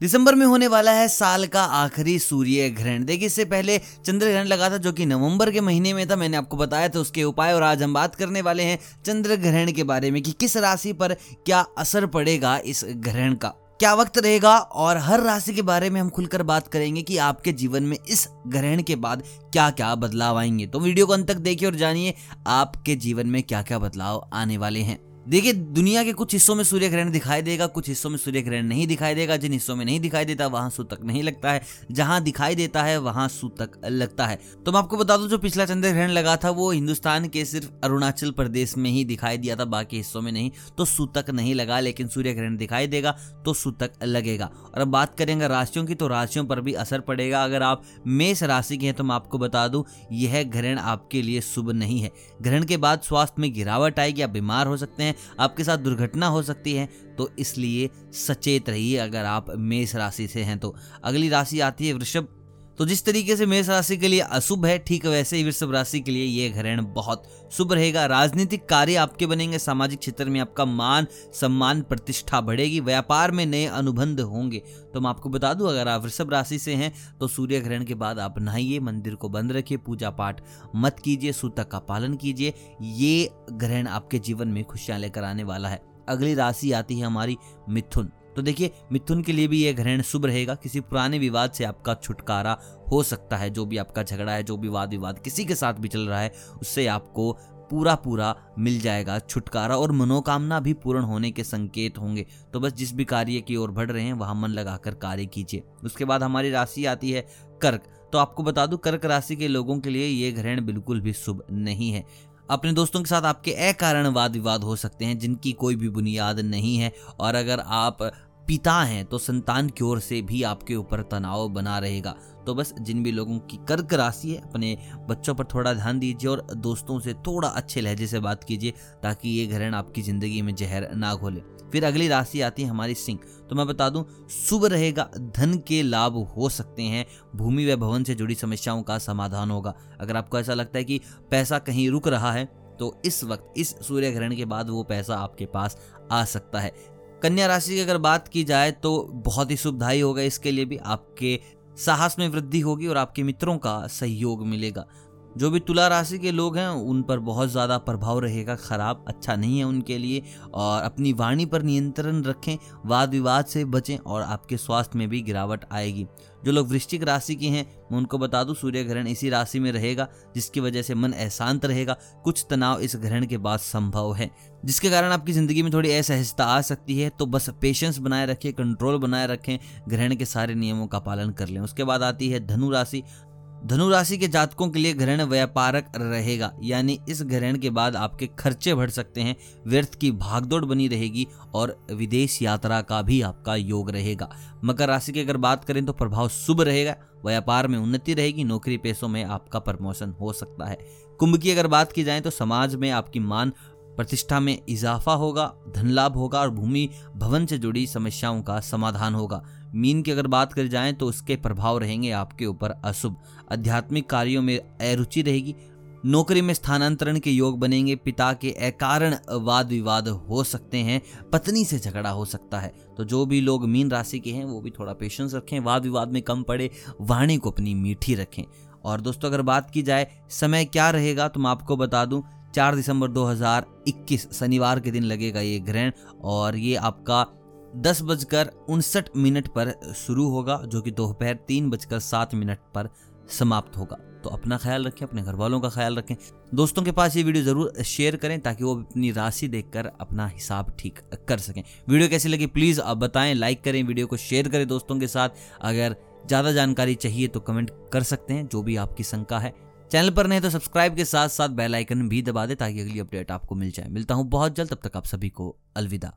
दिसंबर में होने वाला है साल का आखिरी सूर्य ग्रहण देखिए, इससे पहले चंद्र ग्रहण लगा था जो कि नवंबर के महीने में था, मैंने आपको बताया था उसके उपाय, और आज हम बात करने वाले हैं चंद्र ग्रहण के बारे में कि किस राशि पर क्या असर पड़ेगा इस ग्रहण का। क्या वक्त रहेगा और हर राशि के बारे में हम खुलकर बात करेंगे कि आपके जीवन में इस ग्रहण के बाद क्या क्या बदलाव आएँगे। तो वीडियो को अंत तक देखिए और जानिए आपके जीवन में क्या क्या बदलाव आने वाले हैं। देखिए, दुनिया के कुछ हिस्सों में सूर्य ग्रहण दिखाई देगा, कुछ हिस्सों में सूर्य ग्रहण नहीं दिखाई देगा, जिन हिस्सों में नहीं दिखाई देता, वहाँ सूतक नहीं लगता है। जहाँ दिखाई देता है, वहाँ सूतक लगता है। तो मैं आपको बता दूँ, जो पिछला चंद्र ग्रहण लगा था, वो हिंदुस्तान के सिर्फ़ अरुणाचल प्रदेश में ही दिखाई दिया था, बाकी हिस्सों में नहीं। तो सूतक नहीं लगा, लेकिन सूर्य ग्रहण दिखाई देगा तो सूतक लगेगा। और अब बात करेंगे राशियों की तो राशियों पर भी असर पड़ेगा। अगर आप मेष राशि के हैं तो मैं आपको बता दूँ, यह ग्रहण आपके लिए शुभ नहीं है। ग्रहण के बाद स्वास्थ्य में गिरावट आएगी, आप बीमार हो सकते हैं आपके साथ दुर्घटना हो सकती है तो इसलिए सचेत रहिए। अगर आप मेष राशि से हैं तो अगली राशि आती है वृषभ। तो जिस तरीके से मेष राशि के लिए अशुभ है, ठीक वैसे ही वृषभ राशि के लिए ये ग्रहण बहुत शुभ रहेगा। राजनीतिक कार्य आपके बनेंगे, सामाजिक क्षेत्र में आपका मान, सम्मान, प्रतिष्ठा बढ़ेगी, व्यापार में नए अनुबंध होंगे। तो मैं आपको बता दूँ, अगर आप वृषभ राशि से हैं तो सूर्य ग्रहण के बाद आप नहाइए, मंदिर को बंद रखिए पूजा पाठ मत कीजिए, सूतक का पालन कीजिए। ये ग्रहण आपके जीवन में खुशियाँ लेकर आने वाला है। अगली राशि आती है हमारी मिथुन। तो देखिए, मिथुन के लिए भी यह ग्रहण शुभ रहेगा। किसी पुराने विवाद से आपका छुटकारा हो सकता है। जो भी आपका झगड़ा है, जो भी वाद विवाद किसी के साथ भी चल रहा है, उससे आपको पूरा पूरा मिल जाएगा छुटकारा और मनोकामना भी पूर्ण होने के संकेत होंगे। तो बस जिस भी कार्य की ओर बढ़ रहे हैं, वहाँ मन लगाकर कार्य कीजिए। उसके बाद हमारी राशि आती है कर्क। तो आपको बता दूँ, कर्क राशि के लोगों के लिए ये ग्रहण बिल्कुल भी शुभ नहीं है। अपने दोस्तों के साथ आपके अकारण वाद विवाद हो सकते हैं, जिनकी कोई भी बुनियाद नहीं है। और अगर आप पिता हैं तो संतान की ओर से भी आपके ऊपर तनाव बना रहेगा। तो बस जिन भी लोगों की कर्क राशि है, अपने बच्चों पर थोड़ा ध्यान दीजिए और दोस्तों से थोड़ा अच्छे लहजे से बात कीजिए, ताकि ये ग्रहण आपकी ज़िंदगी में जहर ना घोले। फिर अगली राशि आती है हमारी सिंह। तो मैं बता दूँ, शुभ रहेगा, धन के लाभ हो सकते हैं, भूमि व भवन से जुड़ी समस्याओं का समाधान होगा। अगर आपको ऐसा लगता है कि पैसा कहीं रुक रहा है तो इस वक्त इस सूर्य ग्रहण के बाद वो पैसा आपके पास आ सकता है। कन्या राशि की अगर बात की जाए तो बहुत ही शुभदायी होगा, इसके लिए भी आपके साहस में वृद्धि होगी और आपके मित्रों का सहयोग मिलेगा। जो भी तुला राशि के लोग हैं, उन पर बहुत ज़्यादा प्रभाव रहेगा, खराब अच्छा नहीं है उनके लिए। और अपनी वाणी पर नियंत्रण रखें वाद विवाद से बचें और आपके स्वास्थ्य में भी गिरावट आएगी। जो लोग वृश्चिक राशि के हैं, मैं उनको बता दूँ, सूर्य ग्रहण इसी राशि में रहेगा, जिसकी वजह से मन अशांत रहेगा। कुछ तनाव इस ग्रहण के बाद संभव है, जिसके कारण आपकी ज़िंदगी में थोड़ी असहजता आ सकती है। तो बस पेशेंस बनाए रखें कंट्रोल बनाए रखें, ग्रहण के सारे नियमों का पालन कर लें। उसके बाद आती है धनु राशि धनु राशि के जातकों के लिए ग्रहण व्यापारक रहेगा। यानी इस ग्रहण के बाद आपके खर्चे बढ़ सकते हैं, व्यर्थ की भागदौड़ बनी रहेगी और विदेश यात्रा का भी आपका योग रहेगा। मकर राशि की अगर बात करें तो प्रभाव शुभ रहेगा, व्यापार में उन्नति रहेगी, नौकरी पेशों में आपका प्रमोशन हो सकता है। कुंभ की अगर बात की जाए तो समाज में आपकी मान प्रतिष्ठा में इजाफा होगा धन लाभ होगा और भूमि भवन से जुड़ी समस्याओं का समाधान होगा। मीन की अगर बात कर जाए तो उसके प्रभाव रहेंगे आपके ऊपर अशुभ। आध्यात्मिक कार्यों में अरुचि रहेगी। नौकरी में स्थानांतरण के योग बनेंगे। पिता के अकारण वाद विवाद हो सकते हैं, पत्नी से झगड़ा हो सकता है। तो जो भी लोग मीन राशि के हैं, वो भी थोड़ा पेशेंस रखें, वाद विवाद में कम पड़े, वाणी को अपनी मीठी रखें। और दोस्तों, अगर बात की जाए, समय क्या रहेगा तो मैं आपको बता दूँ चार दिसंबर 2021 शनिवार के दिन लगेगा ये ग्रहण और ये आपका दस बजकर उनसठ मिनट पर शुरू होगा, जो कि दोपहर तीन बजकर सात मिनट पर समाप्त होगा। तो अपना ख्याल रखें, अपने घर वालों का ख्याल रखें। दोस्तों के पास ये वीडियो ज़रूर शेयर करें, ताकि वो अपनी राशि देखकर अपना हिसाब ठीक कर सकें। वीडियो कैसी लगी, प्लीज़ आप बताएँ, लाइक करें, वीडियो को शेयर करें दोस्तों के साथ। अगर ज़्यादा जानकारी चाहिए तो कमेंट कर सकते हैं, जो भी आपकी शंका है। चैनल पर नहीं तो सब्सक्राइब के साथ साथ बेल आइकन भी दबा दे ताकि अगली अपडेट आपको मिल जाए। मिलता हूँ बहुत जल्द, तब तक आप सभी को अलविदा।